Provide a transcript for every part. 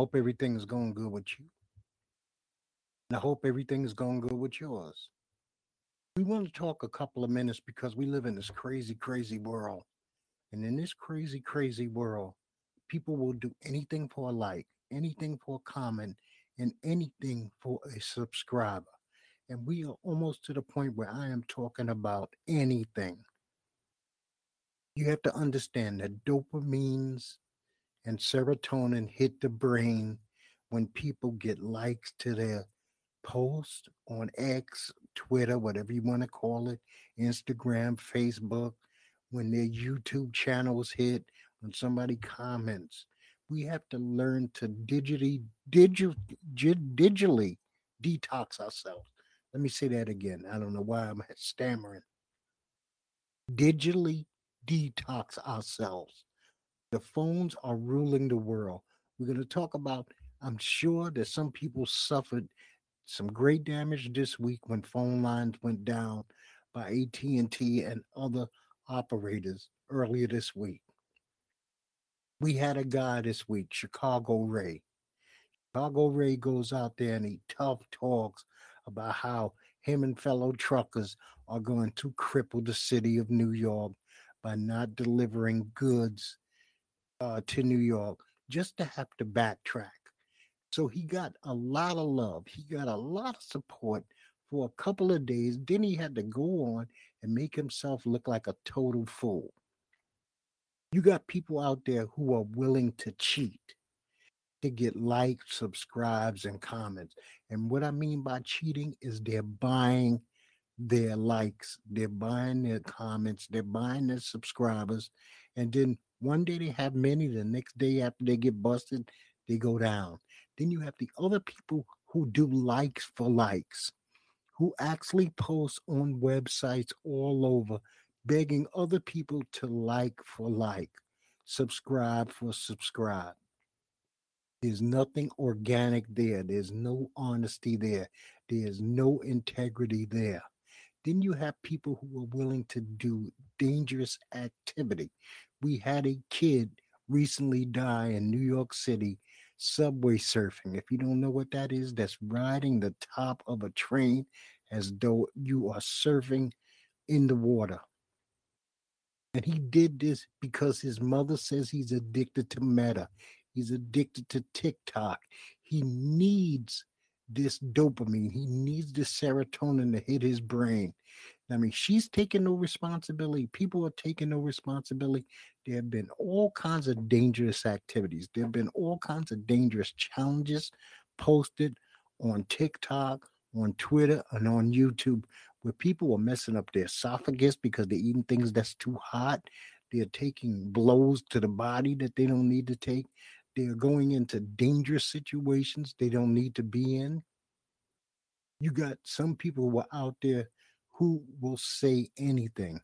Hope everything's going good with you. And I hope everything's going good with yours. We want to talk a couple of minutes because we live in this crazy, crazy world. And in this crazy, crazy world, people will do anything for a like, anything for a comment, and anything for a subscriber. And we are almost to the point where I am talking about anything. You have to understand that dopamines and serotonin hit the brain when people get likes to their post on X, Twitter, whatever you want to call it, Instagram, Facebook, when their YouTube channels hit, when somebody comments. We have to learn to digitally, digi, digitally detox ourselves. Let me say that again. I don't know why I'm stammering. Digitally detox ourselves. The phones are ruling the world. We're going to talk about, I'm sure that some people suffered some great damage this week when phone lines went down by AT&T and other operators earlier this week. We had a guy this week, Chicago Ray. Chicago Ray goes out there and he tough talks about how him and fellow truckers are going to cripple the city of New York by not delivering goods uh, to New York just to have to backtrack. So he got a lot of love. He got a lot of support for a couple of days. Then he had to go on and make himself look like a total fool. You got people out there who are willing to cheat to get likes, subscribes, and comments. And what I mean by cheating is they're buying their likes, they're buying their comments, they're buying their subscribers, and then one day they have many, the next day after they get busted, they go down. Then you have the other people who do likes for likes, who actually post on websites all over, begging other people to like for like, subscribe for subscribe. There's nothing organic there. There's no honesty there. There's no integrity there. Then you have people who are willing to do dangerous activity. We had a kid recently die in New York City subway surfing. If you don't know what that is, that's riding the top of a train as though you are surfing in the water. And he did this because his mother says he's addicted to meta. He's addicted to TikTok. He needs this dopamine. He needs this serotonin to hit his brain. I mean, she's taking no responsibility. People are taking no responsibility. There have been all kinds of dangerous activities. There have been all kinds of dangerous challenges posted on TikTok, on Twitter, and on YouTube where people are messing up their esophagus because they're eating things that's too hot. They're taking blows to the body that they don't need to take. They're going into dangerous situations they don't need to be in. You got some people who are out there who will say anything.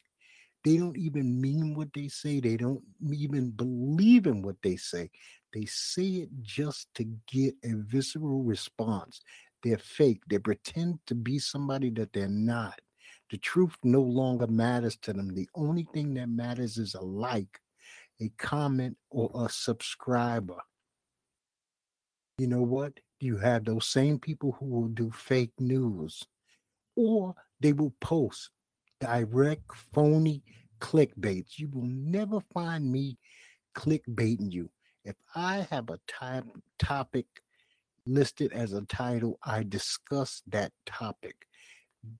They don't even mean what they say. They don't even believe in what they say. They say it just to get a visceral response. They're fake. They pretend to be somebody that they're not. The truth no longer matters to them. The only thing that matters is a like a comment, or a subscriber. You know what? You have those same people who will do fake news or they will post direct, phony clickbaits. You will never find me clickbaiting you. If I have a type, topic listed as a title, I discuss that topic.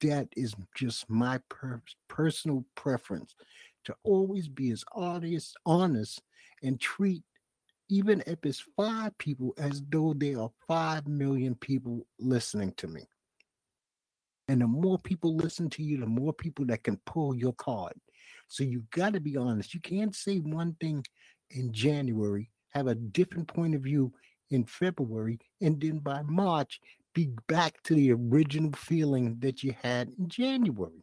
That is just my per- personal preference to always be as honest, honest and treat even if it's five people as though there are five million people listening to me. And the more people listen to you, the more people that can pull your card. So you got to be honest. You can't say one thing in January, have a different point of view in February, and then by March be back to the original feeling that you had in January.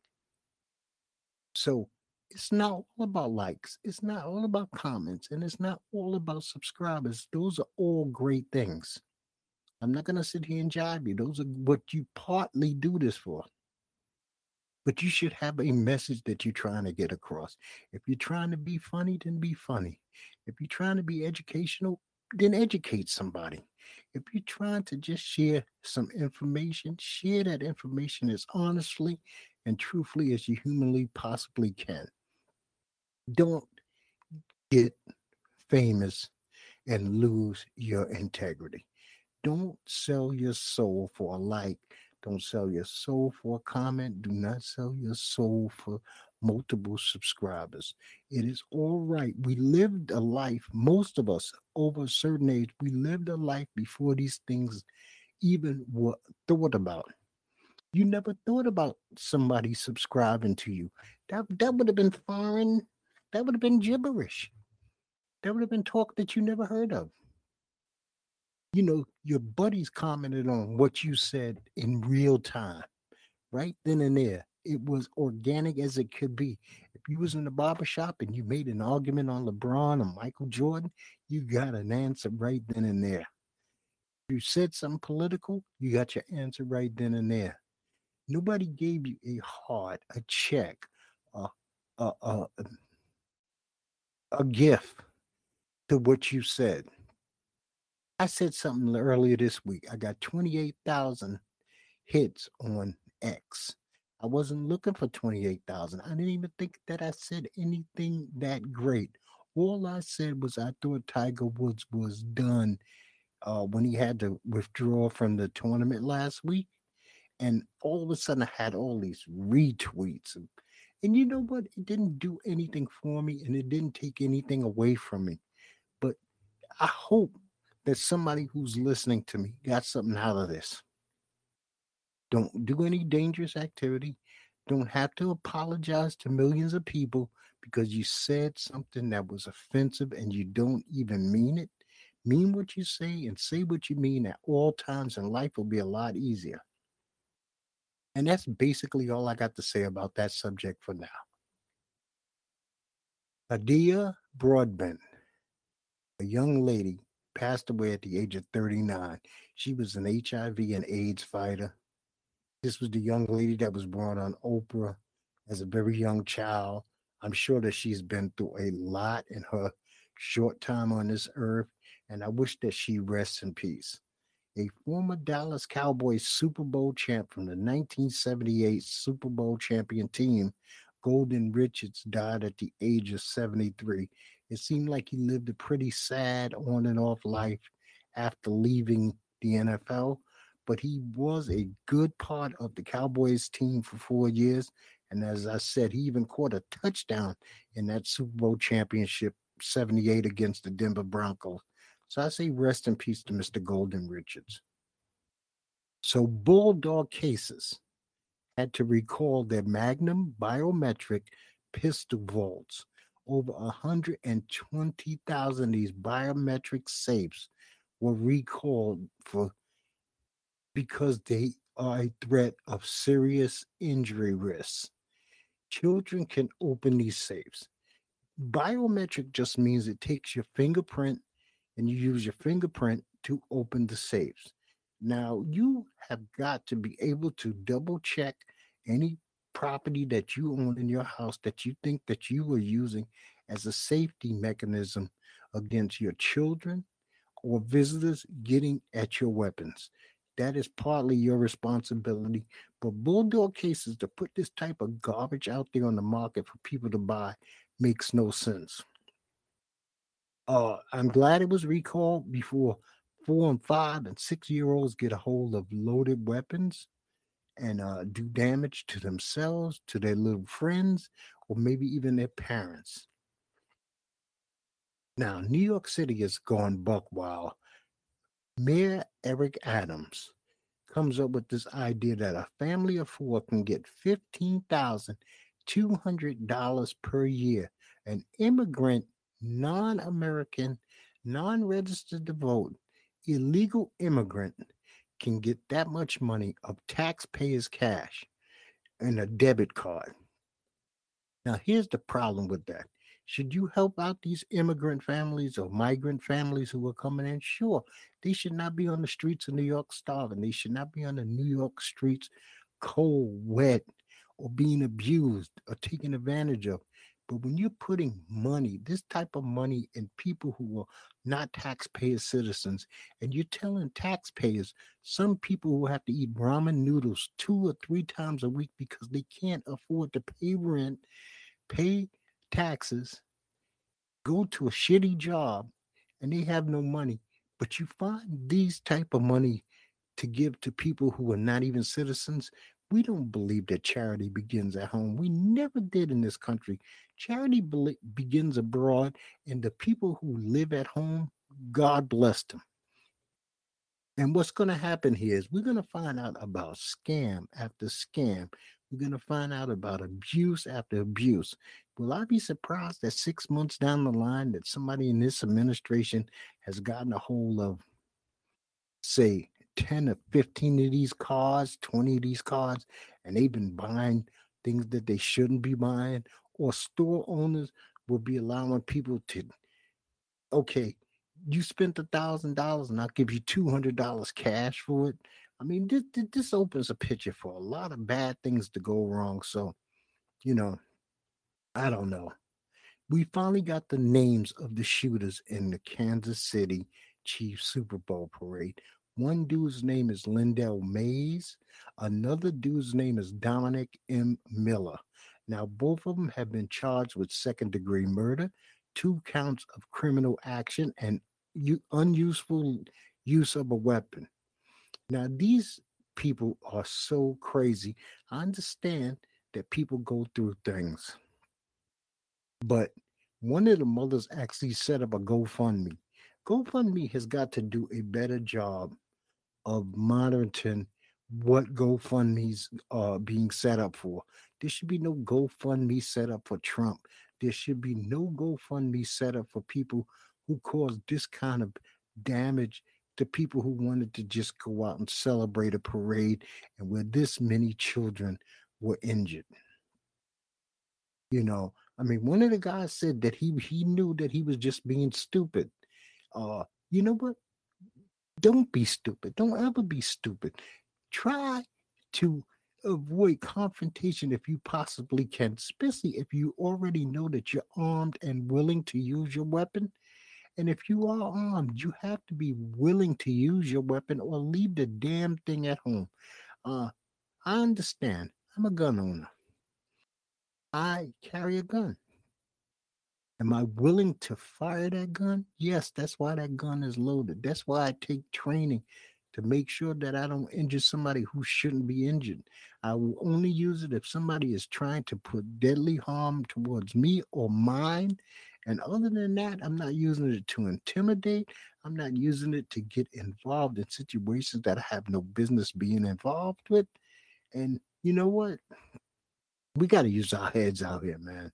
So it's not all about likes. It's not all about comments. And it's not all about subscribers. Those are all great things. I'm not going to sit here and jive you. Those are what you partly do this for. But you should have a message that you're trying to get across. If you're trying to be funny, then be funny. If you're trying to be educational, then educate somebody. If you're trying to just share some information, share that information as honestly and truthfully as you humanly possibly can. Don't get famous and lose your integrity. Don't sell your soul for a like. Don't sell your soul for a comment. Do not sell your soul for multiple subscribers. It is all right. We lived a life, most of us over a certain age, we lived a life before these things even were thought about. You never thought about somebody subscribing to you. That that would have been foreign. That would have been gibberish. That would have been talk that you never heard of. You know, your buddies commented on what you said in real time, right then and there. It was organic as it could be. If you was in the barber shop and you made an argument on LeBron or Michael Jordan, you got an answer right then and there. If you said something political, you got your answer right then and there. Nobody gave you a heart, a check, a, a, a, a gift to what you said. I said something earlier this week. I got 28,000 hits on X. I wasn't looking for 28,000. I didn't even think that I said anything that great. All I said was I thought Tiger Woods was done uh, when he had to withdraw from the tournament last week. And all of a sudden, I had all these retweets. And, and you know what? It didn't do anything for me and it didn't take anything away from me. But I hope that somebody who's listening to me got something out of this. Don't do any dangerous activity. Don't have to apologize to millions of people because you said something that was offensive and you don't even mean it. Mean what you say and say what you mean at all times, and life will be a lot easier. And that's basically all I got to say about that subject for now. Hydeia Broadbent, a young lady, passed away at the age of 39. She was an HIV and AIDS fighter. This was the young lady that was born on Oprah as a very young child. I'm sure that she's been through a lot in her short time on this earth, and I wish that she rests in peace a former Dallas Cowboys Super Bowl champ from the 1978 Super Bowl champion team, Golden Richards, died at the age of 73. It seemed like he lived a pretty sad on and off life after leaving the NFL, but he was a good part of the Cowboys team for four years. And as I said, he even caught a touchdown in that Super Bowl championship 78 against the Denver Broncos. So I say rest in peace to Mr. Golden Richards. So Bulldog cases had to recall their Magnum biometric pistol vaults. Over 120,000 of these biometric safes were recalled for because they are a threat of serious injury risks. Children can open these safes. Biometric just means it takes your fingerprint and you use your fingerprint to open the safes. Now, you have got to be able to double check any property that you own in your house that you think that you are using as a safety mechanism against your children or visitors getting at your weapons. That is partly your responsibility. But bulldog cases to put this type of garbage out there on the market for people to buy makes no sense. Uh, I'm glad it was recalled before four and five and six year olds get a hold of loaded weapons and uh, do damage to themselves, to their little friends, or maybe even their parents. Now, New York City has gone buck wild. Mayor Eric Adams comes up with this idea that a family of four can get $15,200 per year. An immigrant non American, non registered to vote, illegal immigrant can get that much money of taxpayers' cash in a debit card. Now, here's the problem with that. Should you help out these immigrant families or migrant families who are coming in? Sure, they should not be on the streets of New York starving. They should not be on the New York streets cold, wet, or being abused or taken advantage of But when you're putting money, this type of money in people who are not taxpayer citizens, and you're telling taxpayers, some people who have to eat ramen noodles two or three times a week because they can't afford to pay rent, pay taxes, go to a shitty job, and they have no money. But you find these type of money to give to people who are not even citizens. We don't believe that charity begins at home. We never did in this country. Charity be- begins abroad, and the people who live at home, God bless them. And what's going to happen here is we're going to find out about scam after scam. We're going to find out about abuse after abuse. Will I be surprised that six months down the line that somebody in this administration has gotten a hold of, say, 10 or 15 of these cars, 20 of these cars, and they've been buying things that they shouldn't be buying, or store owners will be allowing people to, okay, you spent a thousand dollars and I'll give you two hundred dollars cash for it. I mean, this this opens a picture for a lot of bad things to go wrong. So, you know, I don't know. We finally got the names of the shooters in the Kansas City Chiefs Super Bowl parade. One dude's name is Lyndell Mays. Another dude's name is Dominic M. Miller. Now, both of them have been charged with second degree murder, two counts of criminal action, and unuseful use of a weapon. Now, these people are so crazy. I understand that people go through things, but one of the mothers actually set up a GoFundMe. GoFundMe has got to do a better job of monitoring what GoFundMe's are being set up for. There should be no GoFundMe set up for Trump. There should be no GoFundMe set up for people who caused this kind of damage to people who wanted to just go out and celebrate a parade and where this many children were injured. You know, I mean, one of the guys said that he he knew that he was just being stupid. Uh, you know what? Don't be stupid. Don't ever be stupid. Try to avoid confrontation if you possibly can, especially if you already know that you're armed and willing to use your weapon. And if you are armed, you have to be willing to use your weapon or leave the damn thing at home. Uh, I understand. I'm a gun owner. I carry a gun. Am I willing to fire that gun? Yes, that's why that gun is loaded. That's why I take training to make sure that I don't injure somebody who shouldn't be injured. I will only use it if somebody is trying to put deadly harm towards me or mine. And other than that, I'm not using it to intimidate. I'm not using it to get involved in situations that I have no business being involved with. And you know what? We got to use our heads out here, man.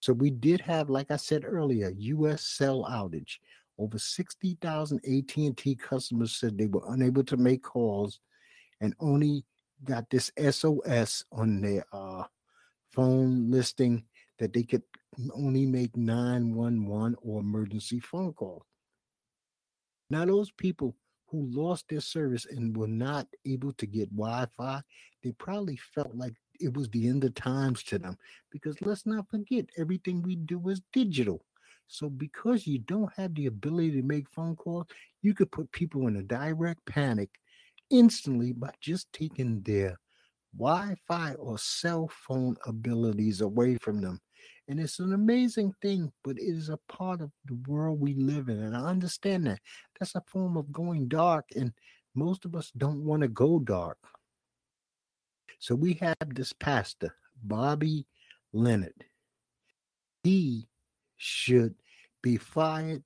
So we did have, like I said earlier, U.S. cell outage. Over 60,000 AT&T customers said they were unable to make calls and only got this SOS on their uh, phone listing that they could only make 911 or emergency phone calls. Now, those people who lost their service and were not able to get Wi Fi, they probably felt like it was the end of times to them because let's not forget everything we do is digital. So because you don't have the ability to make phone calls, you could put people in a direct panic instantly by just taking their Wi-Fi or cell phone abilities away from them. And it's an amazing thing, but it is a part of the world we live in. And I understand that. That's a form of going dark. And most of us don't want to go dark. So we have this pastor, Bobby Leonard. He should be fired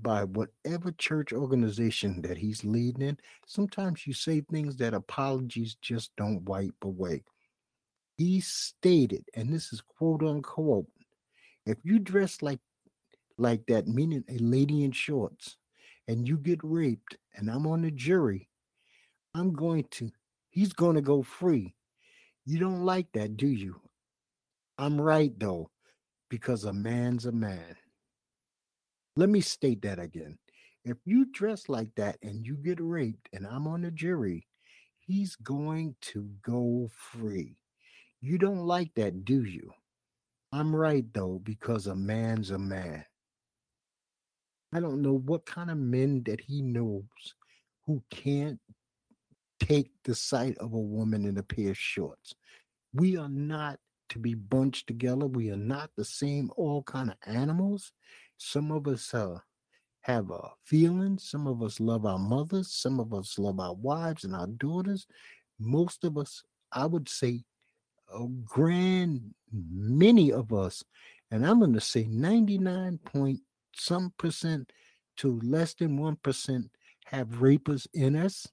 by whatever church organization that he's leading in. Sometimes you say things that apologies just don't wipe away. He stated, and this is quote unquote, if you dress like like that, meaning a lady in shorts, and you get raped, and I'm on the jury, I'm going to, he's going to go free. You don't like that, do you? I'm right though because a man's a man. Let me state that again. If you dress like that and you get raped and I'm on the jury, he's going to go free. You don't like that, do you? I'm right though, because a man's a man. I don't know what kind of men that he knows who can't take the sight of a woman in a pair of shorts. We are not to be bunched together. We are not the same all kind of animals. Some of us uh, have uh, feelings. Some of us love our mothers. Some of us love our wives and our daughters. Most of us, I would say, a grand many of us, and I'm going to say 99 point some percent to less than 1% have rapers in us.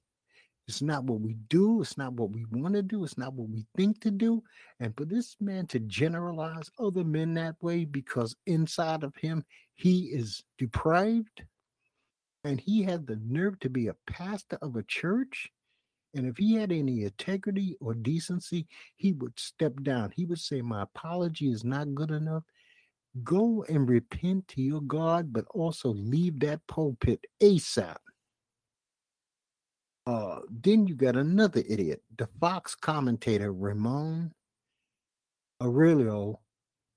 It's not what we do. It's not what we want to do. It's not what we think to do. And for this man to generalize other men that way because inside of him, he is deprived and he had the nerve to be a pastor of a church. And if he had any integrity or decency, he would step down. He would say, My apology is not good enough. Go and repent to your God, but also leave that pulpit ASAP. Uh, then you got another idiot, the Fox commentator Raymond Arroyo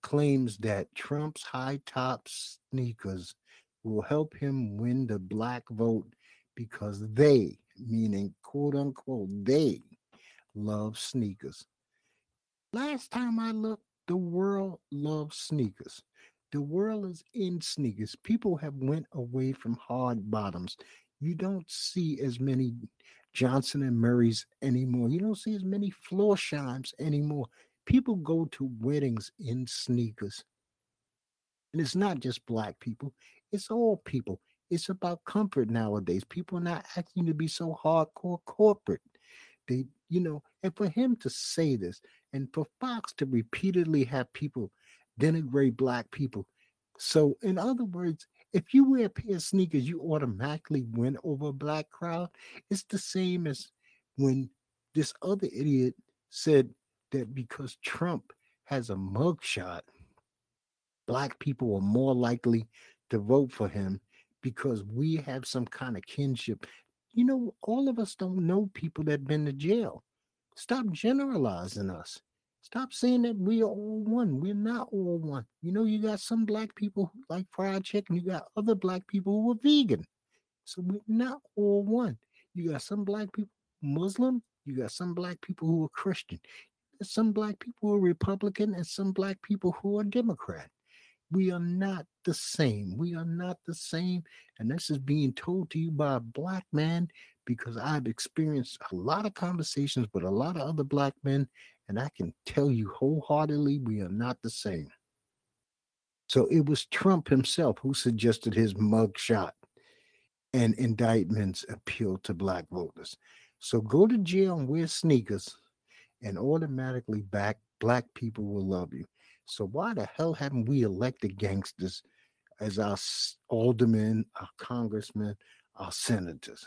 claims that Trump's high top sneakers will help him win the black vote because they, meaning quote unquote, they love sneakers. Last time I looked, the world loves sneakers. The world is in sneakers. People have went away from hard bottoms. You don't see as many Johnston and Murphy's anymore. You don't see as many floor Florsheim's anymore. People go to weddings in sneakers. And it's not just black people, it's all people. It's about comfort nowadays. People are not acting to be so hardcore corporate. They, you know, and for him to say this and for Fox to repeatedly have people denigrate black people. So, in other words, if you wear a pair of sneakers, you automatically win over a black crowd. It's the same as when this other idiot said that because Trump has a mugshot, black people are more likely to vote for him because we have some kind of kinship. You know, all of us don't know people that have been to jail. Stop generalizing us. Stop saying that we are all one. We're not all one. You know, you got some black people who like fried chicken. You got other black people who are vegan. So we're not all one. You got some black people Muslim. You got some black people who are Christian. Some black people who are Republican and some black people who are Democrat. We are not the same. We are not the same. And this is being told to you by a black man because I've experienced a lot of conversations with a lot of other black men, and I can tell you wholeheartedly we are not the same. So it was Trump himself who suggested his mugshot and indictments appeal to black voters. So go to jail and wear sneakers, and automatically back black people will love you. So why the hell haven't we elected gangsters as our aldermen, our congressmen, our senators?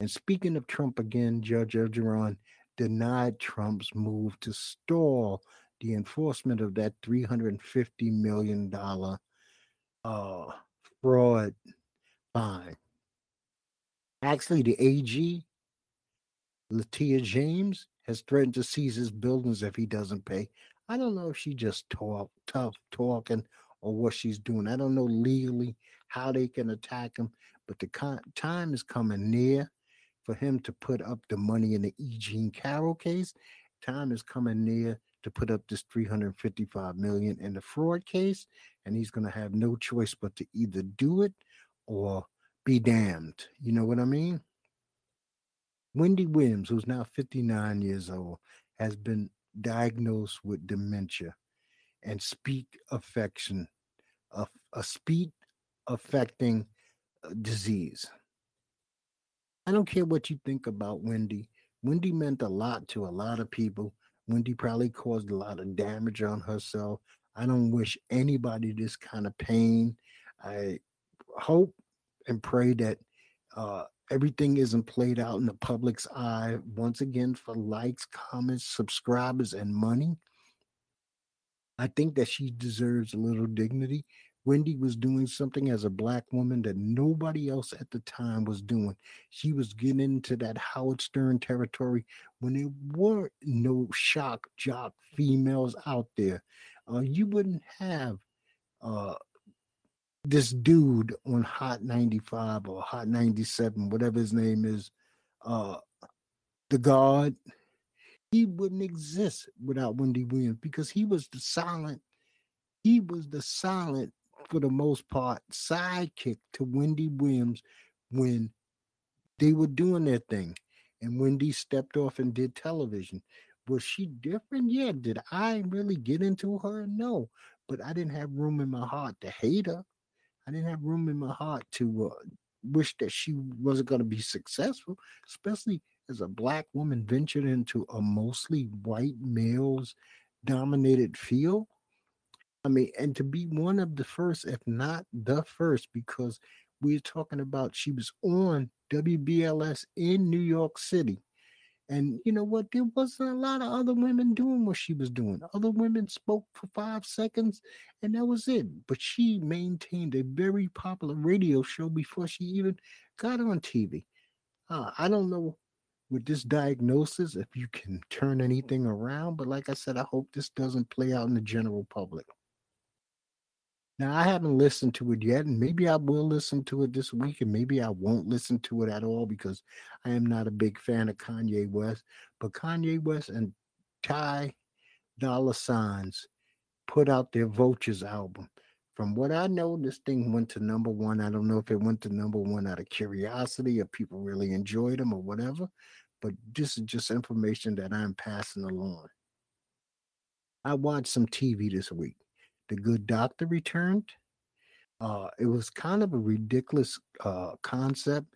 And speaking of Trump again, Judge Engoron denied Trump's move to stall the enforcement of that $350 million uh, fraud fine. Actually, the AG, Letitia James, has threatened to seize his buildings if he doesn't pay. I don't know if she just talk tough talking or what she's doing. I don't know legally how they can attack him, but the con- time is coming near for him to put up the money in the Eugene Carroll case. Time is coming near to put up this 355 million in the fraud case, and he's going to have no choice but to either do it or be damned. You know what I mean? Wendy Williams, who's now 59 years old, has been diagnosed with dementia and speech affection, a, a affecting uh, disease. I don't care what you think about Wendy. Wendy meant a lot to a lot of people. Wendy probably caused a lot of damage on herself. I don't wish anybody this kind of pain. I hope and pray that uh, everything isn't played out in the public's eye once again for likes, comments, subscribers, and money. I think that she deserves a little dignity. Wendy was doing something as a black woman that nobody else at the time was doing. She was getting into that Howard Stern territory when there were no shock jock females out there. Uh, you wouldn't have uh, this dude on Hot 95 or Hot 97, whatever his name is, uh, the God. He wouldn't exist without Wendy Williams because he was the silent, he was the silent for the most part, sidekick to Wendy Williams when they were doing their thing. And Wendy stepped off and did television. Was she different? Yeah. Did I really get into her? No. But I didn't have room in my heart to hate her. I didn't have room in my heart to uh, wish that she wasn't going to be successful, especially as a black woman ventured into a mostly white males dominated field. I mean, and to be one of the first, if not the first, because we're talking about she was on WBLS in New York City. And you know what? There wasn't a lot of other women doing what she was doing. Other women spoke for five seconds and that was it. But she maintained a very popular radio show before she even got on TV. Uh, I don't know with this diagnosis if you can turn anything around, but like I said, I hope this doesn't play out in the general public. Now I haven't listened to it yet, and maybe I will listen to it this week, and maybe I won't listen to it at all because I am not a big fan of Kanye West. But Kanye West and Ty Dolla Signs put out their Vultures album. From what I know, this thing went to number one. I don't know if it went to number one out of curiosity, or people really enjoyed them or whatever. But this is just information that I'm passing along. I watched some TV this week. The Good Doctor returned. Uh, it was kind of a ridiculous uh, concept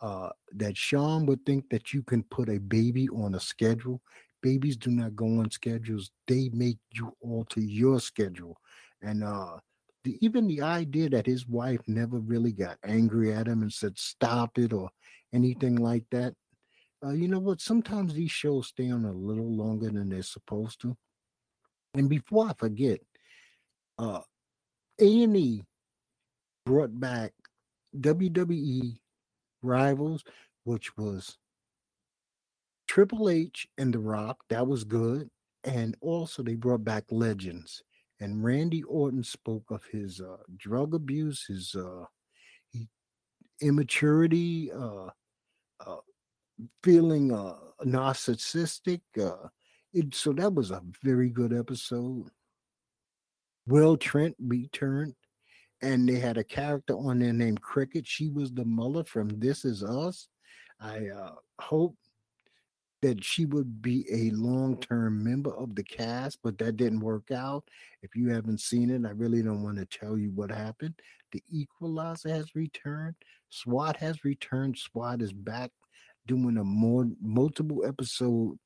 uh, that Sean would think that you can put a baby on a schedule. Babies do not go on schedules; they make you alter your schedule. And uh, the, even the idea that his wife never really got angry at him and said "stop it" or anything like that. Uh, you know what? Sometimes these shows stay on a little longer than they're supposed to. And before I forget, uh A&E brought back WWE rivals, which was Triple H and The Rock. That was good. And also they brought back legends. And Randy Orton spoke of his uh, drug abuse, his uh, he, immaturity, uh, uh, feeling uh, narcissistic. Uh, it, so that was a very good episode. Will Trent returned, and they had a character on there named Cricket. She was the mother from This Is Us. I uh, hope that she would be a long-term member of the cast, but that didn't work out. If you haven't seen it, I really don't want to tell you what happened. The Equalizer has returned. SWAT has returned. SWAT is back doing a more multiple episode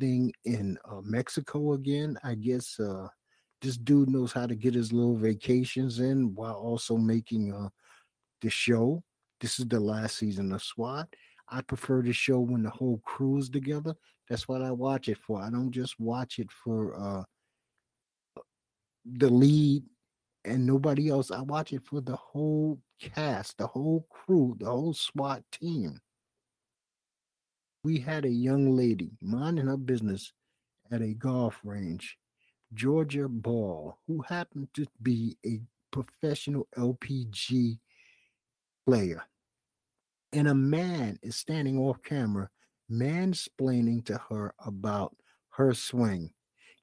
thing in uh, Mexico again. I guess uh, this dude knows how to get his little vacations in while also making uh the show. This is the last season of SWAT. I prefer the show when the whole crew is together. That's what I watch it for. I don't just watch it for uh the lead and nobody else. I watch it for the whole cast, the whole crew, the whole SWAT team. We had a young lady minding her business at a golf range Georgia Ball, who happened to be a professional LPG player. And a man is standing off camera mansplaining to her about her swing.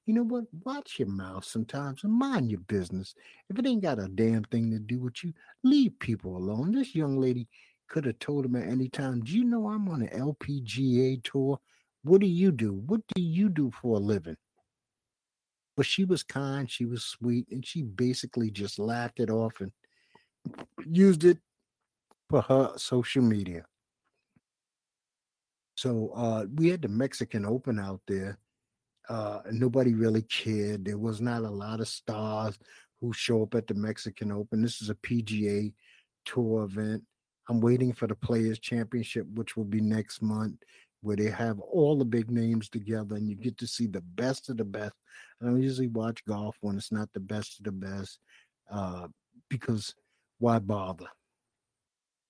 You know what? Watch your mouth sometimes and mind your business. If it ain't got a damn thing to do with you, leave people alone. This young lady could have told him at any time, Do you know I'm on an LPGA tour? What do you do? What do you do for a living? But she was kind, she was sweet, and she basically just laughed it off and used it for her social media. So uh, we had the Mexican Open out there. Uh, nobody really cared. There was not a lot of stars who show up at the Mexican Open. This is a PGA tour event. I'm waiting for the Players Championship, which will be next month where they have all the big names together and you get to see the best of the best. And I usually watch golf when it's not the best of the best uh, because why bother?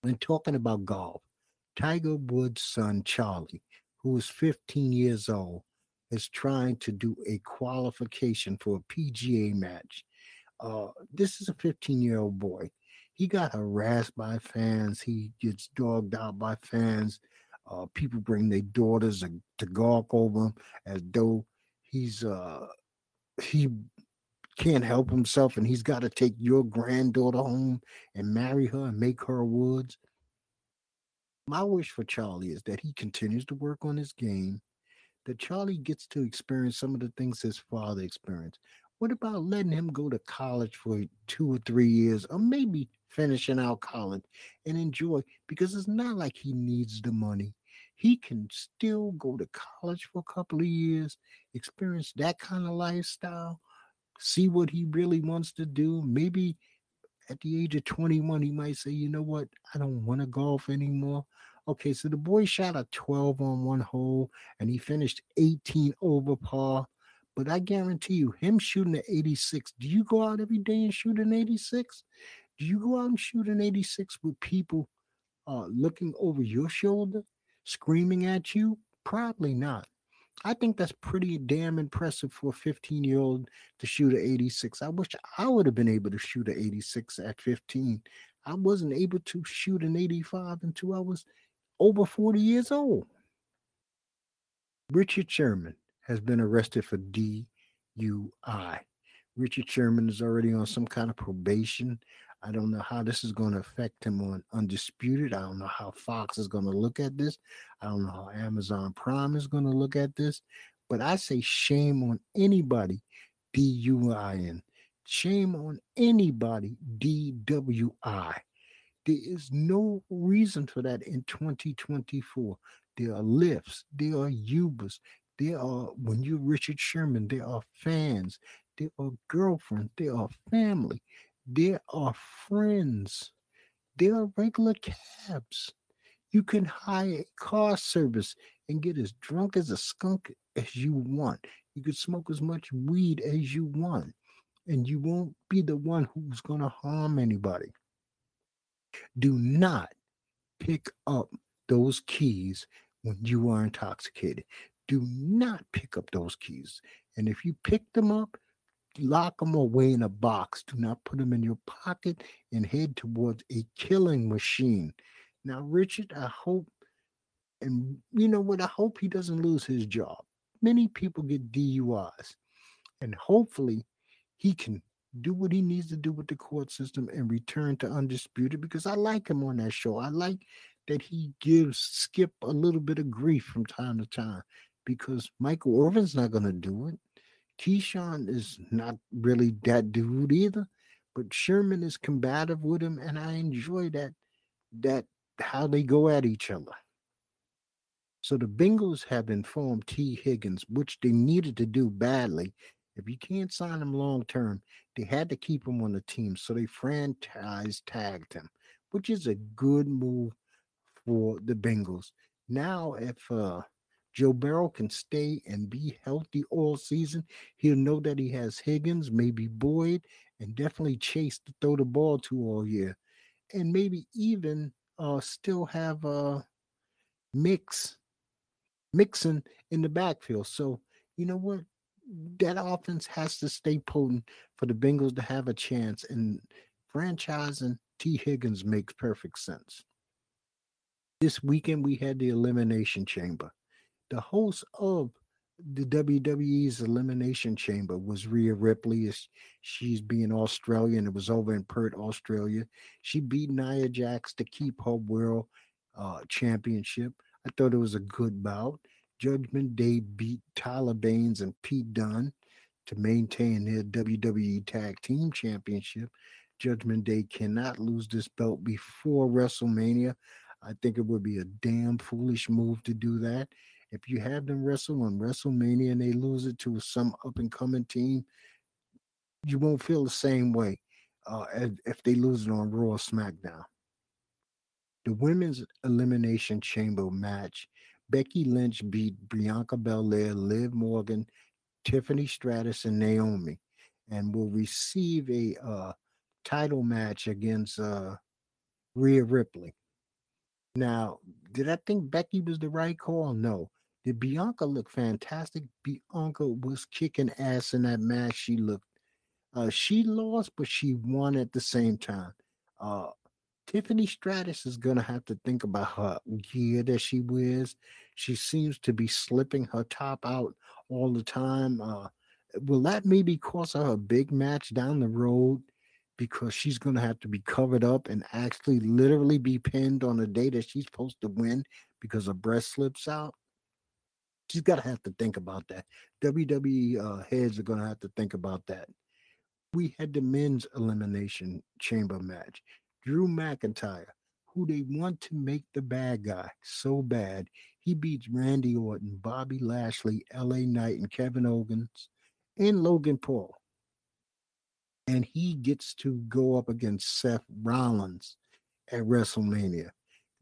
When talking about golf, Tiger Woods' son Charlie, who is 15 years old, is trying to do a qualification for a PGA match. Uh, this is a 15 year old boy. He got harassed by fans. He gets dogged out by fans. Uh, people bring their daughters to, gawk over him as though he's uh, he can't help himself and he's got to take your granddaughter home and marry her and make her a Woods. My wish for Charlie is that he continues to work on his game, that Charlie gets to experience some of the things his father experienced. What about letting him go to college for two or three years, or maybe finishing out college and enjoy? Because it's not like he needs the money. He can still go to college for a couple of years, experience that kind of lifestyle, see what he really wants to do. Maybe at the age of 21, he might say, you know what, I don't want to golf anymore. Okay, so the boy shot a 12 on one hole and he finished 18 over par. But I guarantee you, him shooting an 86, do you go out every day and shoot an 86? Do you go out and shoot an 86 with people uh, looking over your shoulder, screaming at you? Probably not. I think that's pretty damn impressive for a 15 year old to shoot an 86. I wish I would have been able to shoot an 86 at 15. I wasn't able to shoot an 85 until I was over 40 years old. Richard Sherman has been arrested for DUI. Richard Sherman is already on some kind of probation. I don't know how this is going to affect him on Undisputed. I don't know how Fox is going to look at this. I don't know how Amazon Prime is going to look at this. But I say shame on anybody DUIN. Shame on anybody DWI. There is no reason for that in 2024. There are Lyfts, there are Ubers, there are, when you're Richard Sherman, there are fans, there are girlfriends, there are family, there are friends. There are regular cabs. You can hire a car service and get as drunk as a skunk as you want. You can smoke as much weed as you want. And you won't be the one who's going to harm anybody. Do not pick up those keys when you are intoxicated. Do not pick up those keys. And if you pick them up, lock them away in a box. Do not put them in your pocket and head towards a killing machine. Now, Richard, I hope, and you know what? I hope he doesn't lose his job. Many people get DUIs, and hopefully he can do what he needs to do with the court system and return to undisputed because I like him on that show. I like that he gives Skip a little bit of grief from time to time because Michael Irvin's not going to do it. Keyshawn is not really that dude either, but Sherman is combative with him, and I enjoy that that how they go at each other. So the Bengals have informed Tee Higgins, which they needed to do badly. If you can't sign him long term, they had to keep him on the team. So they franchise tagged him, which is a good move for the Bengals. Now, if uh, Joe Burrow can stay and be healthy all season, he'll know that he has Higgins, maybe Boyd, and definitely Chase to throw the ball to all year. And maybe even uh, still have uh, Mix, Mixon in the backfield. So, you know what? That offense has to stay potent for the Bengals to have a chance. And franchising Tee Higgins makes perfect sense. This weekend, we had the Elimination Chamber the host of the WWE's Elimination Chamber was Rhea Ripley. She's being Australian. It was over in Perth, Australia. She beat Nia Jax to keep her world uh, championship. I thought it was a good bout. Judgment Day beat Tyler Baines and Pete Dunne to maintain their WWE Tag Team Championship. Judgment Day cannot lose this belt before WrestleMania. I think it would be a damn foolish move to do that. If you have them wrestle on WrestleMania and they lose it to some up and coming team, you won't feel the same way uh, if they lose it on Raw or SmackDown. The women's elimination chamber match, Becky Lynch beat Bianca Belair, Liv Morgan, Tiffany Stratton, and Naomi, and will receive a uh, title match against uh, Rhea Ripley. Now, did I think Becky was the right call? No. Did Bianca look fantastic? Bianca was kicking ass in that match. She looked, uh, she lost, but she won at the same time. Uh, Tiffany Stratton is going to have to think about her gear that she wears. She seems to be slipping her top out all the time. Uh, will that maybe cost her a big match down the road? Because she's going to have to be covered up and actually literally be pinned on the day that she's supposed to win because her breast slips out. She's got to have to think about that. WWE uh, heads are going to have to think about that. We had the men's elimination chamber match. Drew McIntyre, who they want to make the bad guy so bad, he beats Randy Orton, Bobby Lashley, LA Knight, and Kevin Owens, and Logan Paul. And he gets to go up against Seth Rollins at WrestleMania.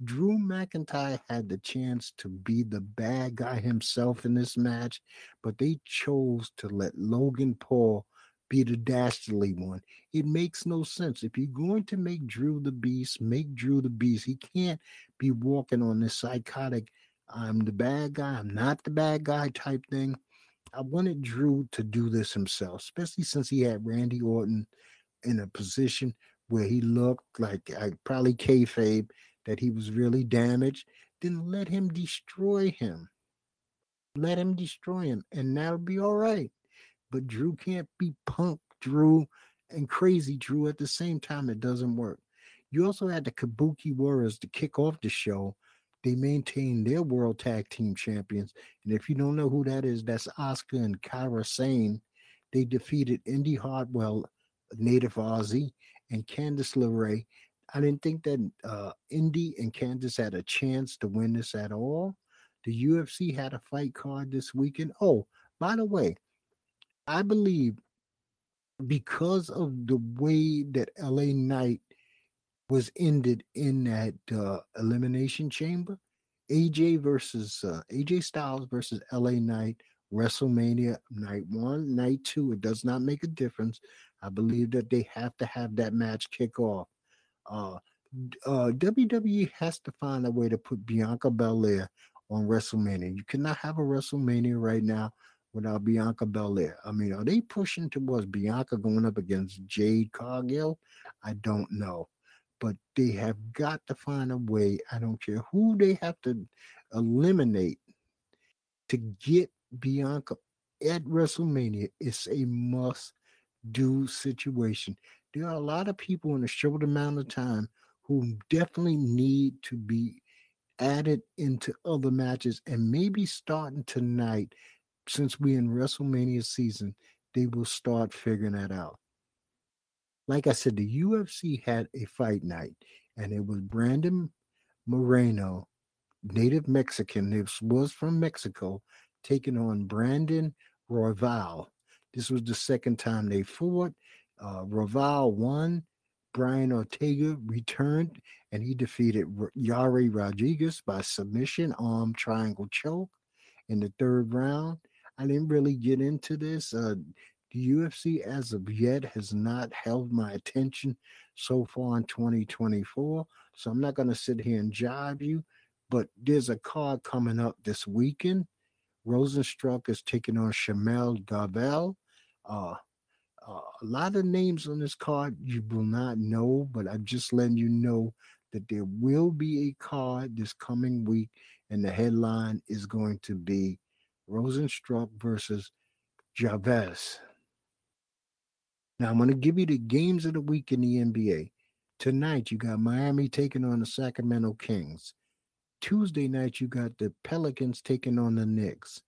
Drew McIntyre had the chance to be the bad guy himself in this match, but they chose to let Logan Paul be the dastardly one. It makes no sense. If you're going to make Drew the beast, make Drew the beast. He can't be walking on this psychotic, I'm the bad guy, I'm not the bad guy type thing. I wanted Drew to do this himself, especially since he had Randy Orton in a position where he looked like I probably kayfabe that he was really damaged. Then let him destroy him. Let him destroy him, and that'll be all right but Drew can't be punk Drew and crazy Drew at the same time. It doesn't work. You also had the Kabuki Warriors to kick off the show. They maintain their world tag team champions. And if you don't know who that is, that's Asuka and Kairi Sane. They defeated Indi Hartwell, native Aussie, and Candice LeRae. I didn't think that uh, Indi and Candice had a chance to win this at all. The UFC had a fight card this weekend. Oh, by the way, I believe because of the way that LA Knight was ended in that uh, elimination chamber, AJ versus uh, AJ Styles versus LA Knight, WrestleMania night one, night two. It does not make a difference. I believe that they have to have that match kick off. Uh, uh, WWE has to find a way to put Bianca Belair on WrestleMania. You cannot have a WrestleMania right now without Bianca Belair. I mean, are they pushing towards Bianca going up against Jade Cargill? I don't know. But they have got to find a way. I don't care who they have to eliminate to get Bianca at WrestleMania. It's a must do situation. There are a lot of people in a short amount of time who definitely need to be added into other matches and maybe starting tonight since we're in WrestleMania season, they will start figuring that out. Like I said, the UFC had a fight night, and it was Brandon Moreno, native Mexican, this was from Mexico, taking on Brandon Royval. This was the second time they fought. Uh, Royval won. Brian Ortega returned and he defeated Yair Rodriguez by submission arm triangle choke in the third round. I didn't really get into this. Uh, the UFC, as of yet, has not held my attention so far in 2024. So I'm not going to sit here and jive you, but there's a card coming up this weekend. Rozenstruik is taking on Shamel Darvell. Uh, a lot of names on this card you will not know, but I'm just letting you know that there will be a card this coming week, and the headline is going to be Rozenstruik versus Chavez. Now I'm going to give you the games of the week in the NBA. Tonight you got Miami taking on the Sacramento Kings. Tuesday night you got the Pelicans taking on the Knicks.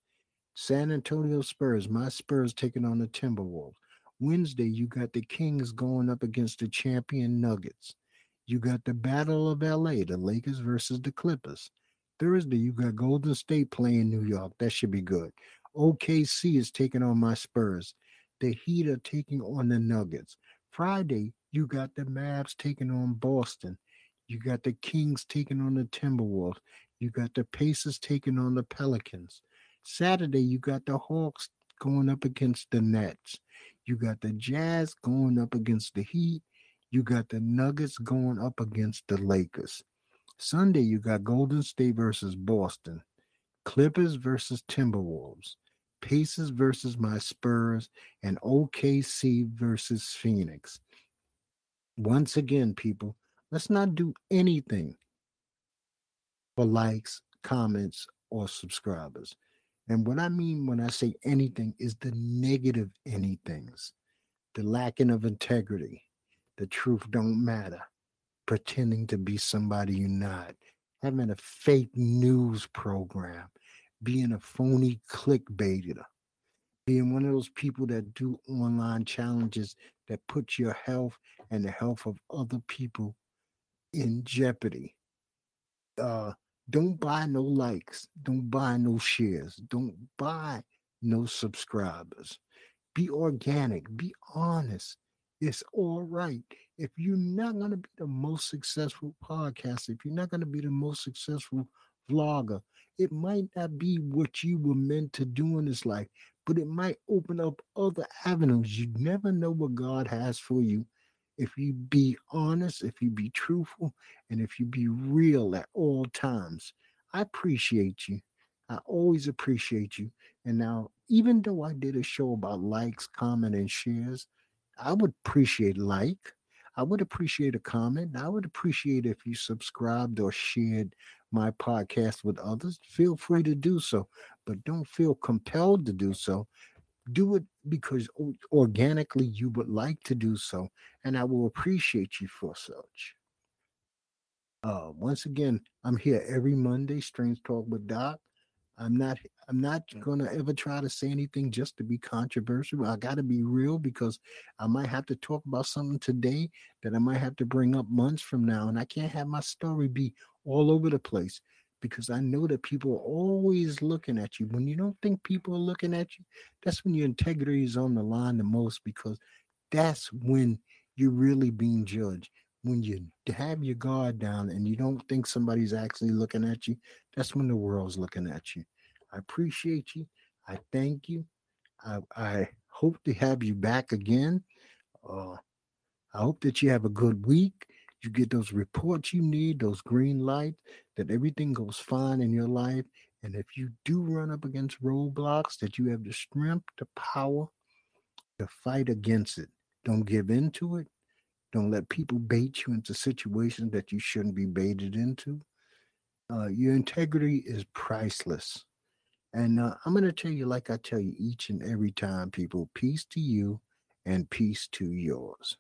San Antonio Spurs, my Spurs taking on the Timberwolves. Wednesday you got the Kings going up against the champion Nuggets. You got the Battle of LA, the Lakers versus the Clippers. Thursday, you got Golden State playing New York. That should be good. OKC is taking on my Spurs. The Heat are taking on the Nuggets. Friday, you got the Mavs taking on Boston. You got the Kings taking on the Timberwolves. You got the Pacers taking on the Pelicans. Saturday, you got the Hawks going up against the Nets. You got the Jazz going up against the Heat. you got the Nuggets going up against the Lakers. Sunday, you got Golden State versus Boston, Clippers versus Timberwolves, Pacers versus my Spurs, and OKC versus Phoenix. Once again, people, let's not do anything for likes, comments, or subscribers. And what I mean when I say anything is the negative anythings, the lacking of integrity, the truth don't matter, pretending to be somebody you're not, having a fake news program, being a phony clickbaiter, being one of those people that do online challenges that put your health and the health of other people in jeopardy. Uh, don't buy no likes. Don't buy no shares. Don't buy no subscribers. Be organic. Be honest. It's all right. If you're not going to be the most successful podcast, if you're not going to be the most successful vlogger, it might not be what you were meant to do in this life, but it might open up other avenues. You never know what God has for you if you be honest, if you be truthful, and if you be real at all times. I appreciate you. I always appreciate you. And now, even though I did a show about likes, comment, and shares, I would appreciate like. I would appreciate a comment. I would appreciate if you subscribed or shared my podcast with others. Feel free to do so, but don't feel compelled to do so do it because organically you would like to do so, and I will appreciate you for such. Uh, once again, I'm here every Monday, Strange Talk with Doc. I'm not I'm not gonna ever try to say anything just to be controversial. I gotta be real because I might have to talk about something today that I might have to bring up months from now, and I can't have my story be all over the place because I know that people are always looking at you. When you don't think people are looking at you, that's when your integrity is on the line the most because that's when you're really being judged. When you have your guard down and you don't think somebody's actually looking at you, that's when the world's looking at you. I appreciate you. I thank you. I, I hope to have you back again. Uh, I hope that you have a good week you get those reports you need, those green lights, that everything goes fine in your life. And if you do run up against roadblocks, that you have the strength, the power to fight against it. Don't give in to it. Don't let people bait you into situations that you shouldn't be baited into. Uh, your integrity is priceless. And uh, I'm going to tell you, like I tell you each and every time, people, peace to you and peace to yours.